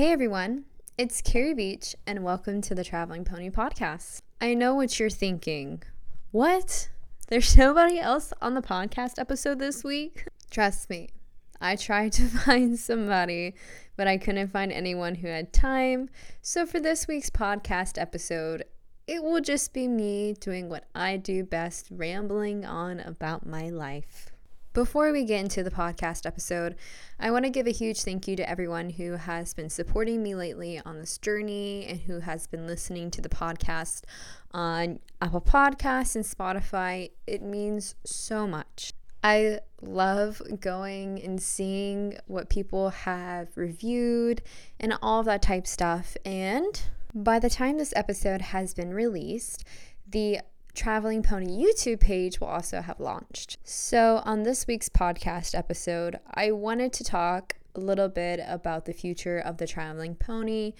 Hey everyone, it's Carrie Beach, and welcome to the Traveling Pony Podcast. I know what you're thinking. What? There's nobody else on the podcast episode this week? Trust me, I tried to find somebody, but I couldn't find anyone who had time. So for this week's podcast episode, it will just be me doing what I do best, rambling on about my life. Before we get into the podcast episode, I want to give a huge thank you to everyone who has been supporting me lately on this journey and who has been listening to the podcast on Apple Podcasts and Spotify. It means so much. I love going and seeing what people have reviewed and all that type stuff. And by the time this episode has been released, the Traveling Pony YouTube page will also have launched. So, on this week's podcast episode, I wanted to talk a little bit about the future of the Traveling Pony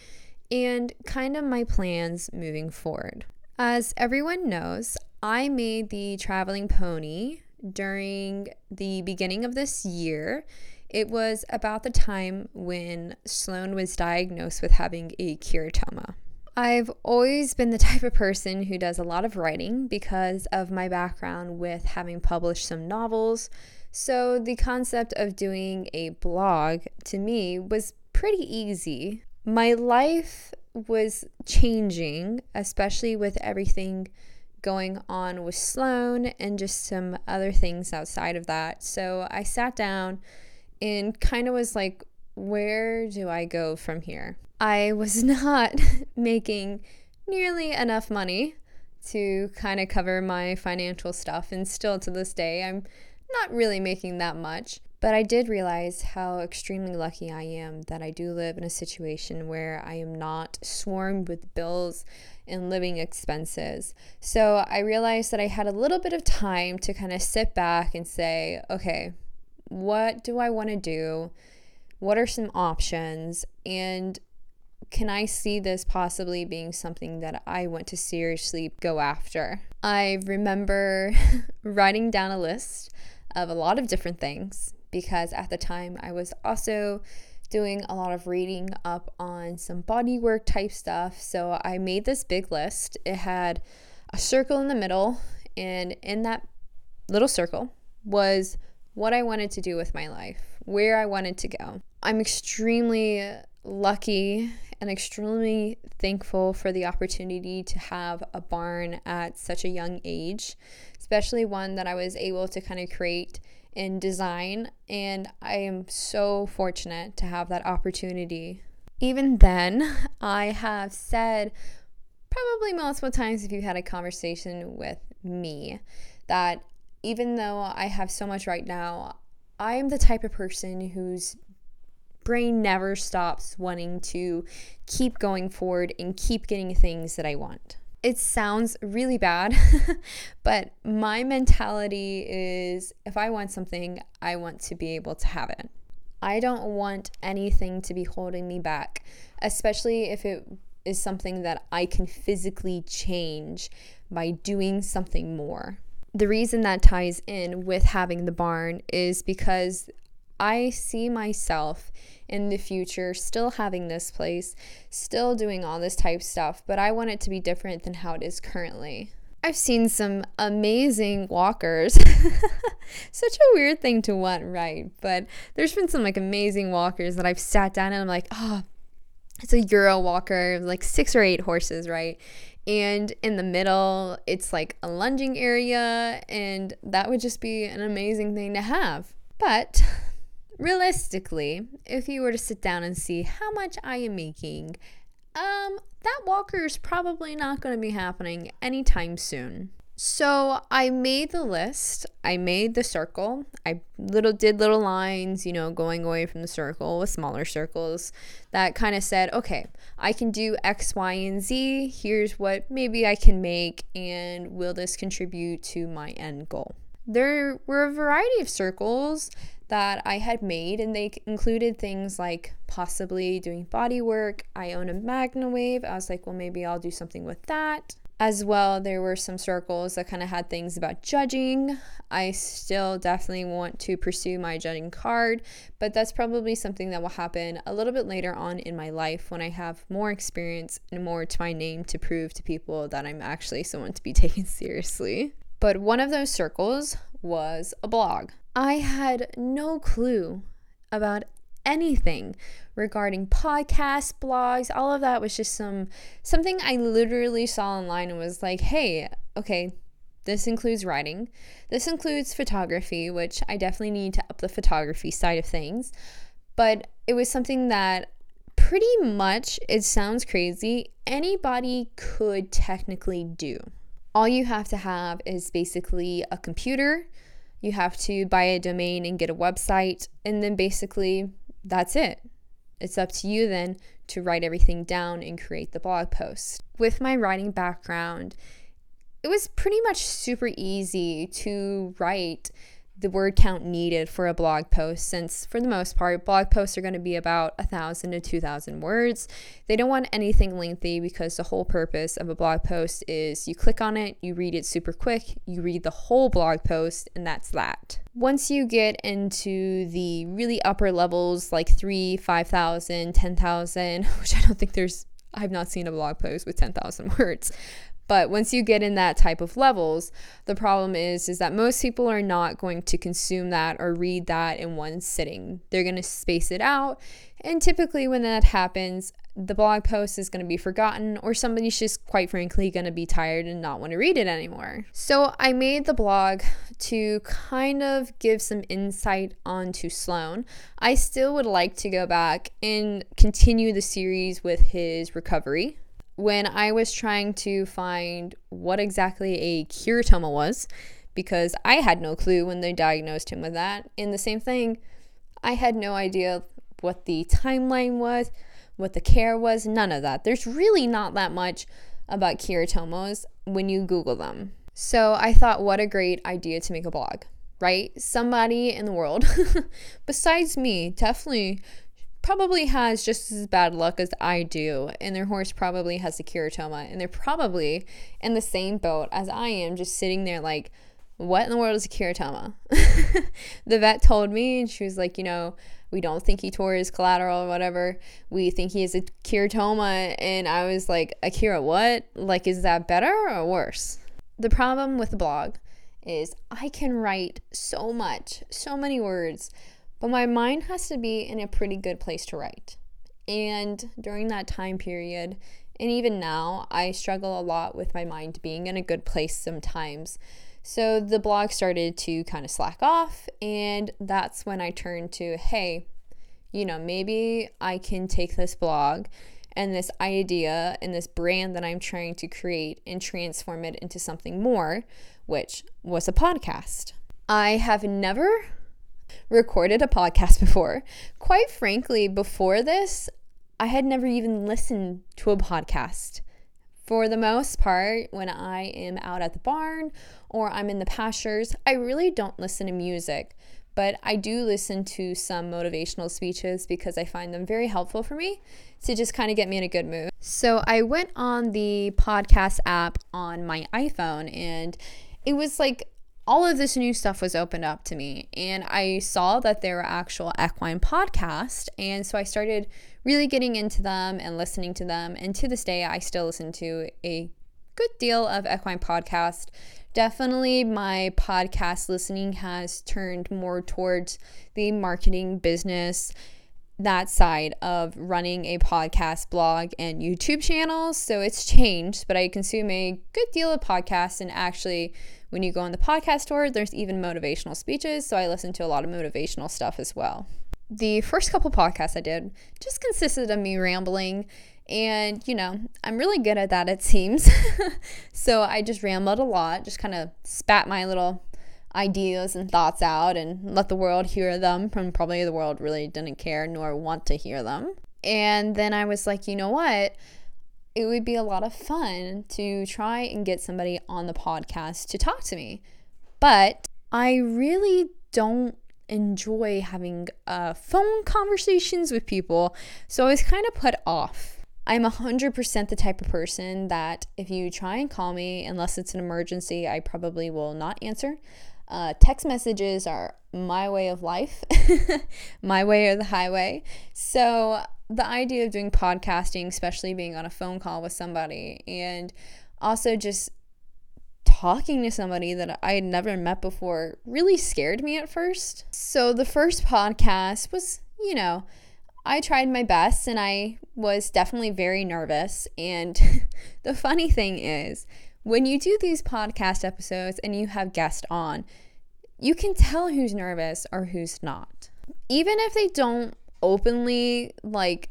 and kind of my plans moving forward. As everyone knows, I made the Traveling Pony during the beginning of this year. It was about the time when Sloan was diagnosed with having a keratoma. I've always been the type of person who does a lot of writing because of my background with having published some novels. So the concept of doing a blog to me was pretty easy. My life was changing, especially with everything going on with Sloan and just some other things outside of that. So I sat down and kind of was like, where do I go from here? I was not making nearly enough money to kind of cover my financial stuff. And still to this day, I'm not really making that much. But I did realize how extremely lucky I am that I do live in a situation where I am not swarmed with bills and living expenses. So I realized that I had a little bit of time to kind of sit back and say, okay, what do I want to do? What are some options? And can I see this possibly being something that I want to seriously go after? I remember writing down a list of a lot of different things because at the time I was also doing a lot of reading up on some bodywork type stuff. So I made this big list. It had a circle in the middle, and in that little circle was what I wanted to do with my life, where I wanted to go. I'm extremely lucky and extremely thankful for the opportunity to have a barn at such a young age, especially one that I was able to kind of create and design. And I am so fortunate to have that opportunity. Even then, I have said probably multiple times if you had a conversation with me that even though I have so much right now, I'm the type of person who's brain never stops wanting to keep going forward and keep getting things that I want. It sounds really bad, but my mentality is if I want something, I want to be able to have it. I don't want anything to be holding me back, especially if it is something that I can physically change by doing something more. The reason that ties in with having the barn is because I see myself in the future still having this place, still doing all this type stuff, but I want it to be different than how it is currently. I've seen some amazing walkers. Such a weird thing to want, right? But there's been some like amazing walkers that I've sat down and I'm like, oh, it's a Euro walker, like six or eight horses, right? And in the middle, it's like a lunging area, and that would just be an amazing thing to have. But realistically, if you were to sit down and see how much I am making, um, that walker is probably not going to be happening anytime soon. So I made the list. I made the circle. I little did little lines, you know, going away from the circle with smaller circles that kind of said, okay, I can do X, Y, and Z. Here's what maybe I can make, and will this contribute to my end goal? There were a variety of circles that I had made, and they included things like possibly doing body work. I own a Magna Wave. I was like, well, maybe I'll do something with that. As well, there were some circles that kind of had things about judging. I still definitely want to pursue my judging card, but that's probably something that will happen a little bit later on in my life when I have more experience and more to my name to prove to people that I'm actually someone to be taken seriously. But one of those circles was a blog. I had no clue about anything regarding podcasts, blogs, all of that was just some something I literally saw online and was like, "Hey, okay, this includes writing. This includes photography, which I definitely need to up the photography side of things." But it was something that pretty much it sounds crazy, anybody could technically do. All you have to have is basically a computer. You have to buy a domain and get a website, and then basically that's it. It's up to you then to write everything down and create the blog post. With my writing background, it was pretty much super easy to write the word count needed for a blog post since for the most part blog posts are going to be about a thousand to two thousand words they don't want anything lengthy because the whole purpose of a blog post is you click on it you read it super quick you read the whole blog post and that's that once you get into the really upper levels like 3 5000 10000 which i don't think there's I've not seen a blog post with 10,000 words. But once you get in that type of levels, the problem is is that most people are not going to consume that or read that in one sitting. They're going to space it out, and typically when that happens, the blog post is going to be forgotten or somebody's just quite frankly going to be tired and not want to read it anymore. So I made the blog to kind of give some insight onto Sloan. I still would like to go back and continue the series with his recovery when I was trying to find what exactly a keratoma was, because I had no clue when they diagnosed him with that. And the same thing, I had no idea what the timeline was, what the care was, none of that. There's really not that much about keratomas when you Google them. So I thought, what a great idea to make a blog, right? Somebody in the world, besides me, definitely probably has just as bad luck as I do, and their horse probably has a keratoma, and they're probably in the same boat as I am, just sitting there like, what in the world is a keratoma? the vet told me, and she was like, you know, we don't think he tore his collateral or whatever. We think he has a keratoma. And I was like, Akira, what? Like, is that better or worse? The problem with the blog is I can write so much, so many words but my mind has to be in a pretty good place to write. And during that time period, and even now, I struggle a lot with my mind being in a good place sometimes. So the blog started to kind of slack off, and that's when I turned to hey, you know, maybe I can take this blog and this idea and this brand that I'm trying to create and transform it into something more, which was a podcast. I have never recorded a podcast before. Quite frankly, before this, I had never even listened to a podcast. For the most part, when I am out at the barn or I'm in the pastures, I really don't listen to music, but I do listen to some motivational speeches because I find them very helpful for me to just kind of get me in a good mood. So I went on the podcast app on my iPhone and it was like all of this new stuff was opened up to me and I saw that there were actual equine podcasts and so I started really getting into them and listening to them and to this day I still listen to a good deal of equine podcast. Definitely my podcast listening has turned more towards the marketing business that side of running a podcast, blog, and YouTube channel. So it's changed, but I consume a good deal of podcasts. And actually, when you go on the podcast store, there's even motivational speeches. So I listen to a lot of motivational stuff as well. The first couple podcasts I did just consisted of me rambling. And, you know, I'm really good at that, it seems. so I just rambled a lot, just kind of spat my little ideas and thoughts out and let the world hear them. from probably the world really didn't care nor want to hear them. And then I was like, you know what? It would be a lot of fun to try and get somebody on the podcast to talk to me. But I really don't enjoy having uh, phone conversations with people. So I was kind of put off. I'm 100% the type of person that if you try and call me, unless it's an emergency, I probably will not answer. Uh, text messages are my way of life, my way or the highway. So, the idea of doing podcasting, especially being on a phone call with somebody, and also just talking to somebody that I had never met before really scared me at first. So, the first podcast was, you know, I tried my best and I was definitely very nervous. And the funny thing is, when you do these podcast episodes and you have guests on, you can tell who's nervous or who's not. Even if they don't openly like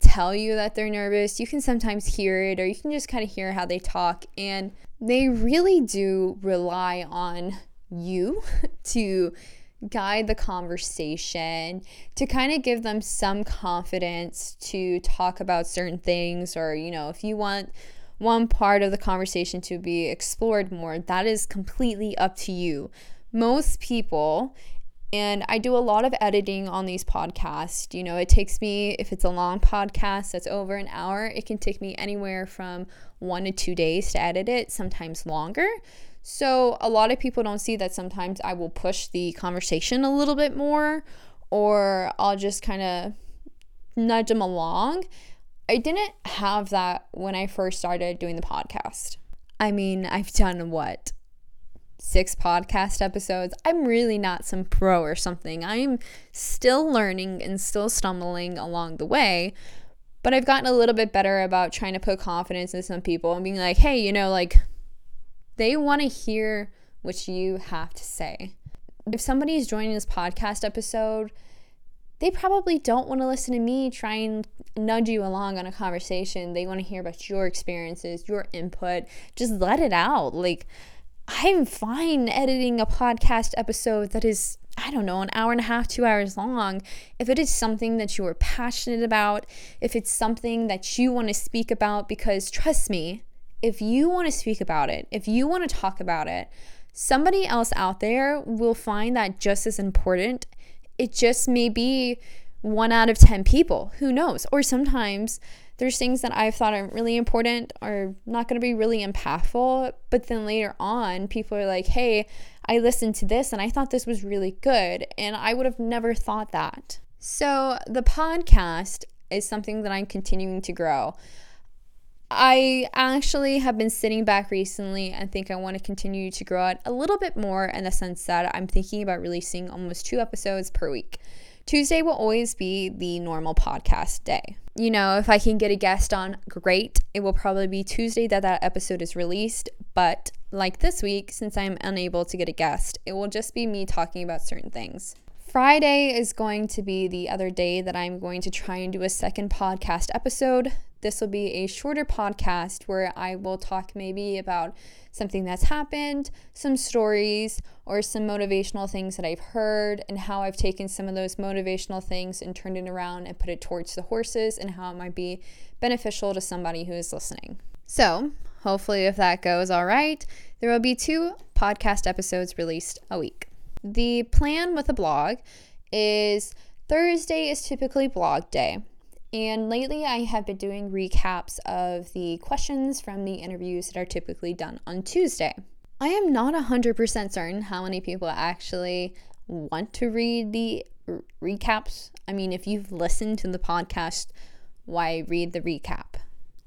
tell you that they're nervous, you can sometimes hear it or you can just kind of hear how they talk. And they really do rely on you to guide the conversation, to kind of give them some confidence to talk about certain things, or, you know, if you want one part of the conversation to be explored more, that is completely up to you. Most people, and I do a lot of editing on these podcasts. You know, it takes me, if it's a long podcast that's over an hour, it can take me anywhere from one to two days to edit it, sometimes longer. So, a lot of people don't see that sometimes I will push the conversation a little bit more or I'll just kind of nudge them along. I didn't have that when I first started doing the podcast. I mean, I've done what? Six podcast episodes. I'm really not some pro or something. I'm still learning and still stumbling along the way. But I've gotten a little bit better about trying to put confidence in some people and being like, hey, you know, like they want to hear what you have to say. If somebody is joining this podcast episode, they probably don't want to listen to me try and nudge you along on a conversation. They want to hear about your experiences, your input. Just let it out. Like, I'm fine editing a podcast episode that is, I don't know, an hour and a half, two hours long. If it is something that you are passionate about, if it's something that you want to speak about, because trust me, if you want to speak about it, if you want to talk about it, somebody else out there will find that just as important. It just may be one out of 10 people. Who knows? Or sometimes there's things that I've thought are really important are not going to be really impactful, but then later on, people are like, hey, I listened to this and I thought this was really good. And I would have never thought that. So the podcast is something that I'm continuing to grow. I actually have been sitting back recently and think I want to continue to grow it a little bit more in the sense that I'm thinking about releasing almost two episodes per week. Tuesday will always be the normal podcast day. You know, if I can get a guest on, great. It will probably be Tuesday that that episode is released. But like this week, since I'm unable to get a guest, it will just be me talking about certain things. Friday is going to be the other day that I'm going to try and do a second podcast episode. This will be a shorter podcast where I will talk maybe about something that's happened, some stories, or some motivational things that I've heard, and how I've taken some of those motivational things and turned it around and put it towards the horses, and how it might be beneficial to somebody who is listening. So, hopefully, if that goes all right, there will be two podcast episodes released a week. The plan with a blog is Thursday is typically blog day. And lately, I have been doing recaps of the questions from the interviews that are typically done on Tuesday. I am not 100% certain how many people actually want to read the recaps. I mean, if you've listened to the podcast, why read the recap?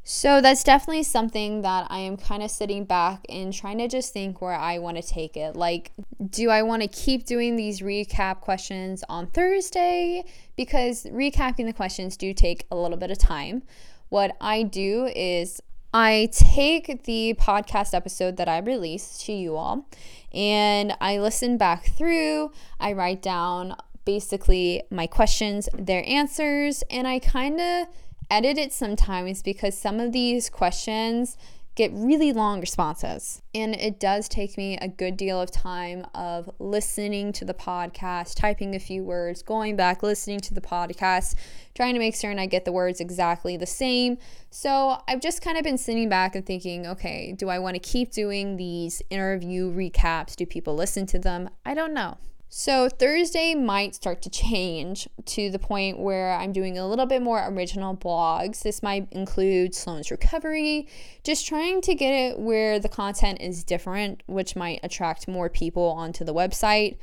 So that's definitely something that I am kind of sitting back and trying to just think where I want to take it. Like, do I want to keep doing these recap questions on Thursday? Because recapping the questions do take a little bit of time. What I do is I take the podcast episode that I release to you all and I listen back through, I write down basically my questions, their answers, and I kind of edit it sometimes because some of these questions get really long responses. And it does take me a good deal of time of listening to the podcast, typing a few words, going back, listening to the podcast, trying to make certain I get the words exactly the same. So I've just kind of been sitting back and thinking, okay, do I want to keep doing these interview recaps? Do people listen to them? I don't know. So Thursday might start to change to the point where I'm doing a little bit more original blogs. This might include Sloan's recovery, just trying to get it where the content is different, which might attract more people onto the website.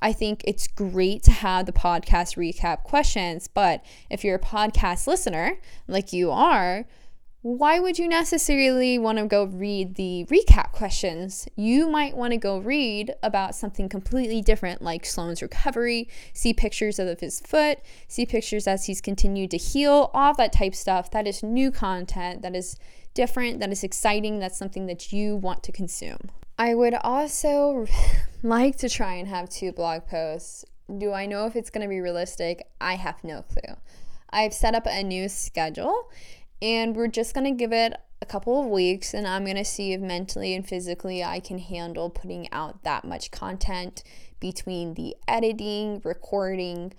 I think it's great to have the podcast recap questions, but if you're a podcast listener like you are, why would you necessarily want to go read the recap questions? You might want to go read about something completely different, like Sloan's recovery, see pictures of his foot, see pictures as he's continued to heal, all that type stuff. That is new content, that is different, that is exciting, that's something that you want to consume. I would also like to try and have two blog posts. Do I know if it's going to be realistic? I have no clue. I've set up a new schedule and we're just going to give it a couple of weeks and I'm going to see if mentally and physically I can handle putting out that much content between the editing, recording,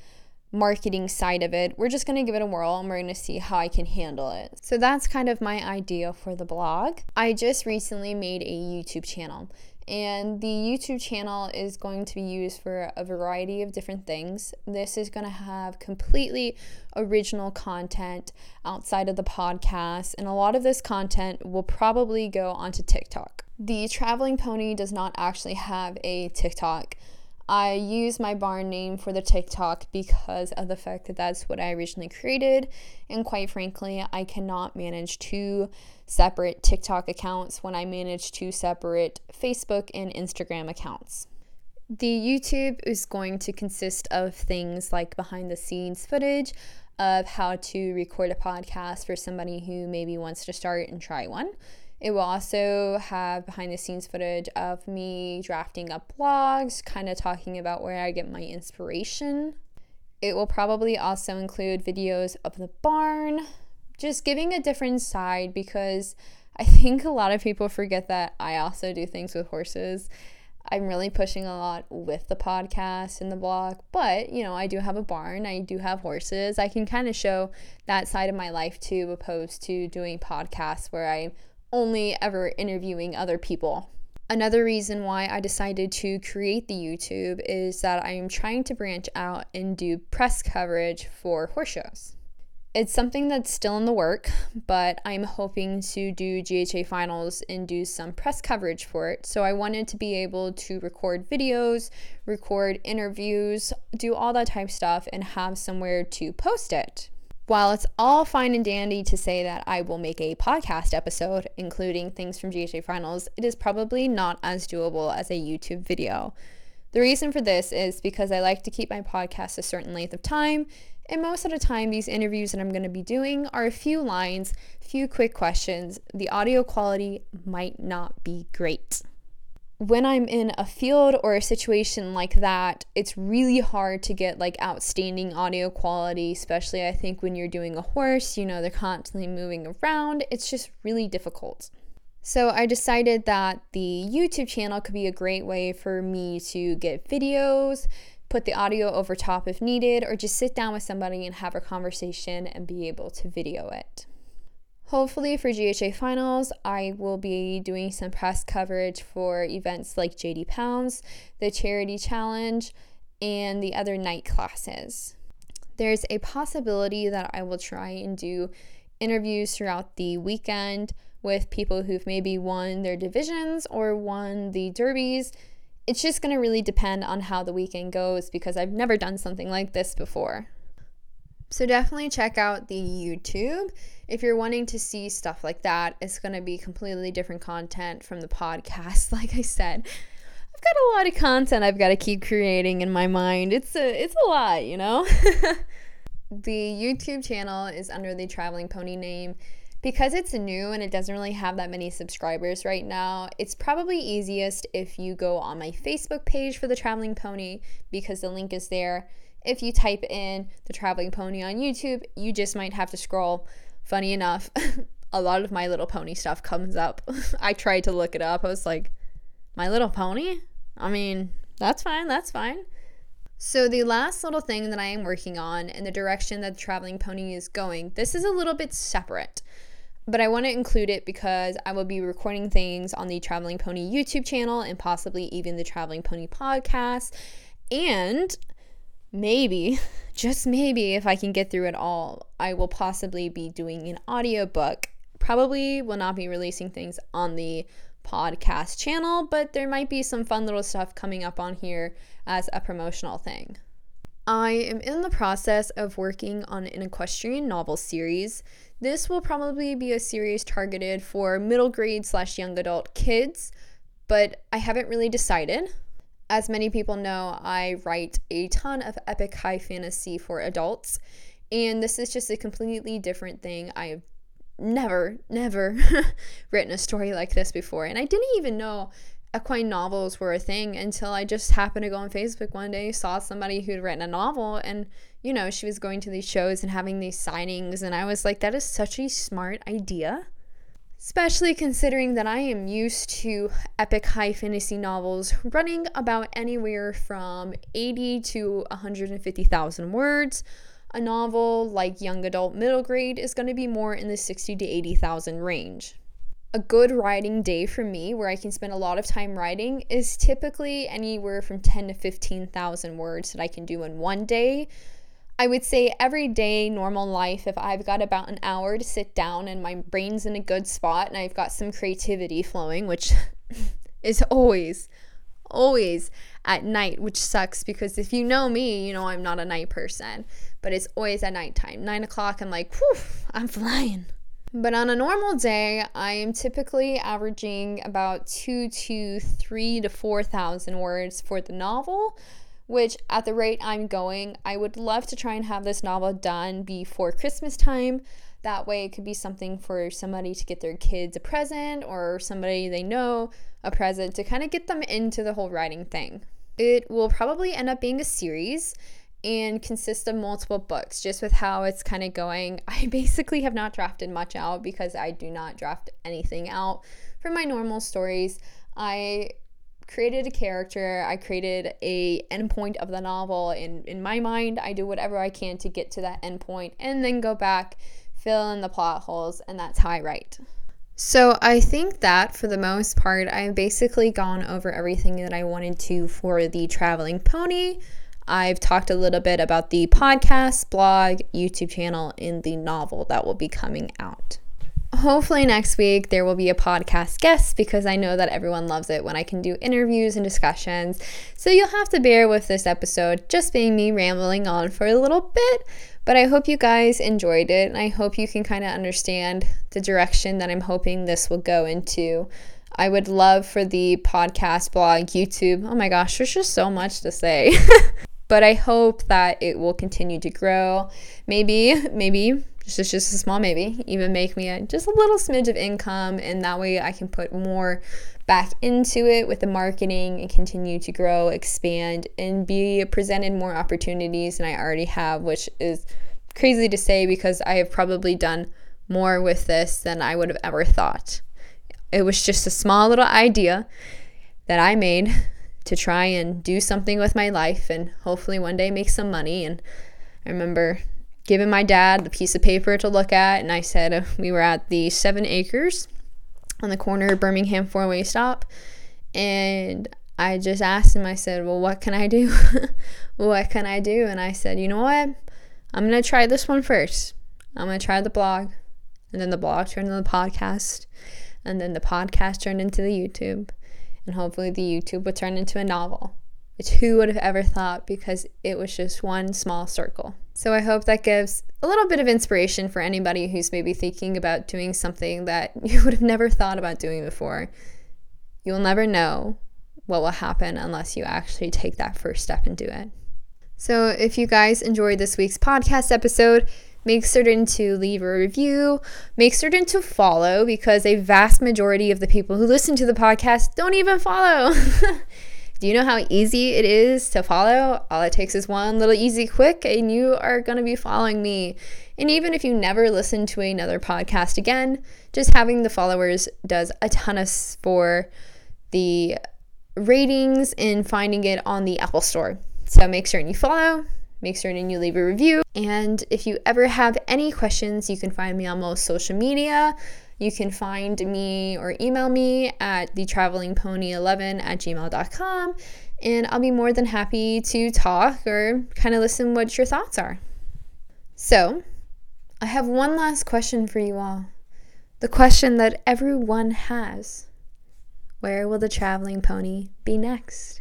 marketing side of it. We're just going to give it a whirl and we're going to see how I can handle it. So that's kind of my idea for the blog. I just recently made a YouTube channel and the YouTube channel is going to be used for a variety of different things. This is going to have completely original content outside of the podcast, and a lot of this content will probably go onto TikTok. The Traveling Pony does not actually have a TikTok. I use my barn name for the TikTok because of the fact that that's what I originally created. And quite frankly, I cannot manage two separate TikTok accounts when I manage two separate Facebook and Instagram accounts. The YouTube is going to consist of things like behind the scenes footage of how to record a podcast for somebody who maybe wants to start and try one. It will also have behind the scenes footage of me drafting up blogs, kind of talking about where I get my inspiration. It will probably also include videos of the barn, just giving a different side because I think a lot of people forget that I also do things with horses. I'm really pushing a lot with the podcast and the blog, but you know, I do have a barn, I do have horses. I can kind of show that side of my life too, opposed to doing podcasts where I'm only ever interviewing other people. Another reason why I decided to create the YouTube is that I am trying to branch out and do press coverage for horse shows. It's something that's still in the work, but I'm hoping to do GHA finals and do some press coverage for it. So I wanted to be able to record videos, record interviews, do all that type stuff, and have somewhere to post it. While it's all fine and dandy to say that I will make a podcast episode, including things from GHA Finals, it is probably not as doable as a YouTube video. The reason for this is because I like to keep my podcast a certain length of time, and most of the time, these interviews that I'm going to be doing are a few lines, few quick questions. The audio quality might not be great when I'm in a field or a situation like that, it's really hard to get like outstanding audio quality, especially I think when you're doing a horse, you know, they're constantly moving around. It's just really difficult. So I decided that the YouTube channel could be a great way for me to get videos, put the audio over top if needed, or just sit down with somebody and have a conversation and be able to video it. Hopefully, for GHA finals, I will be doing some press coverage for events like JD Pounds, the Charity Challenge, and the other night classes. There's a possibility that I will try and do interviews throughout the weekend with people who've maybe won their divisions or won the derbies. It's just going to really depend on how the weekend goes because I've never done something like this before. So definitely check out the YouTube. If you're wanting to see stuff like that, it's going to be completely different content from the podcast. Like I said, I've got a lot of content I've got to keep creating in my mind. It's a it's a lot, you know. the YouTube channel is under the Traveling Pony name. Because it's new and it doesn't really have that many subscribers right now, it's probably easiest if you go on my Facebook page for the Traveling Pony because the link is there if you type in the traveling pony on YouTube, you just might have to scroll. Funny enough, a lot of My Little Pony stuff comes up. I tried to look it up. I was like, My Little Pony? I mean, that's fine, that's fine. So, the last little thing that I am working on in the direction that the traveling pony is going, this is a little bit separate, but I want to include it because I will be recording things on the Traveling Pony YouTube channel and possibly even the Traveling Pony podcast And maybe, just maybe, if I can get through it all, I will possibly be doing an audiobook. Probably will not be releasing things on the podcast channel, but there might be some fun little stuff coming up on here as a promotional thing. I am in the process of working on an equestrian novel series. This will probably be a series targeted for middle grade slash young adult kids, but I haven't really decided. As many people know, I write a ton of epic high fantasy for adults, and this is just a completely different thing. I've never, never written a story like this before, and I didn't even know equine novels were a thing until I just happened to go on Facebook one day, saw somebody who'd written a novel, and you know, she was going to these shows and having these signings, and I was like, that is such a smart idea especially considering that I am used to epic high fantasy novels running about anywhere from 80 to 150,000 words. A novel like young adult middle grade is going to be more in the 60 to 80,000 range. A good writing day for me, where I can spend a lot of time writing, is typically anywhere from 10 to 15,000 words that I can do in one day. I would say every day, normal life, if I've got about an hour to sit down and my brain's in a good spot and I've got some creativity flowing, which is always, always at night, which sucks because if you know me, you know I'm not a night person, but it's always at nighttime. Nine o'clock, I'm like, whew, I'm flying. But on a normal day, I am typically averaging about two to three to 4,000 words for the novel which at the rate I'm going, I would love to try and have this novel done before Christmas time. That way, it could be something for somebody to get their kids a present or somebody they know a present to kind of get them into the whole writing thing. It will probably end up being a series and consist of multiple books just with how it's kind of going. I basically have not drafted much out because I do not draft anything out for my normal stories. I created a character, I created a endpoint of the novel. In in my mind, I do whatever I can to get to that endpoint and then go back, fill in the plot holes, and that's how I write. So I think that for the most part, I've basically gone over everything that I wanted to for the traveling pony. I've talked a little bit about the podcast, blog, YouTube channel, and the novel that will be coming out hopefully next week there will be a podcast guest because I know that everyone loves it when I can do interviews and discussions. So you'll have to bear with this episode just being me rambling on for a little bit. But I hope you guys enjoyed it and I hope you can kind of understand the direction that I'm hoping this will go into. I would love for the podcast, blog, YouTube. Oh my gosh, there's just so much to say. but I hope that it will continue to grow. Maybe, maybe just just a small maybe, even make me a, just a little smidge of income, and that way I can put more back into it with the marketing and continue to grow, expand, and be presented more opportunities than I already have, which is crazy to say because I have probably done more with this than I would have ever thought. It was just a small little idea that I made to try and do something with my life and hopefully one day make some money. And I remember giving my dad the piece of paper to look at, and I said uh, we were at the Seven Acres on the corner of Birmingham four way stop. And I just asked him, I said, Well, what can I do? what can I do? And I said, You know what? I'm going to try this one first. I'm going to try the blog. And then the blog turned into the podcast. And then the podcast turned into the YouTube. And hopefully the YouTube would turn into a novel which who would have ever thought because it was just one small circle. So I hope that gives a little bit of inspiration for anybody who's maybe thinking about doing something that you would have never thought about doing before. You'll never know what will happen unless you actually take that first step and do it. So if you guys enjoyed this week's podcast episode, make certain to leave a review, make certain to follow because a vast majority of the people who listen to the podcast don't even follow. Do you know how easy it is to follow? All it takes is one little easy quick, and you are going to be following me. And even if you never listen to another podcast again, just having the followers does a ton of for the ratings and finding it on the Apple Store. So make sure you follow, make sure and you leave a review. And if you ever have any questions, you can find me on most social media. You can find me or email me at thetravelingpony11 at gmail.com. and I'll be more than happy to talk or kind of listen what your thoughts are. So, I have one last question for you all. The question that everyone has Where will the traveling pony be next?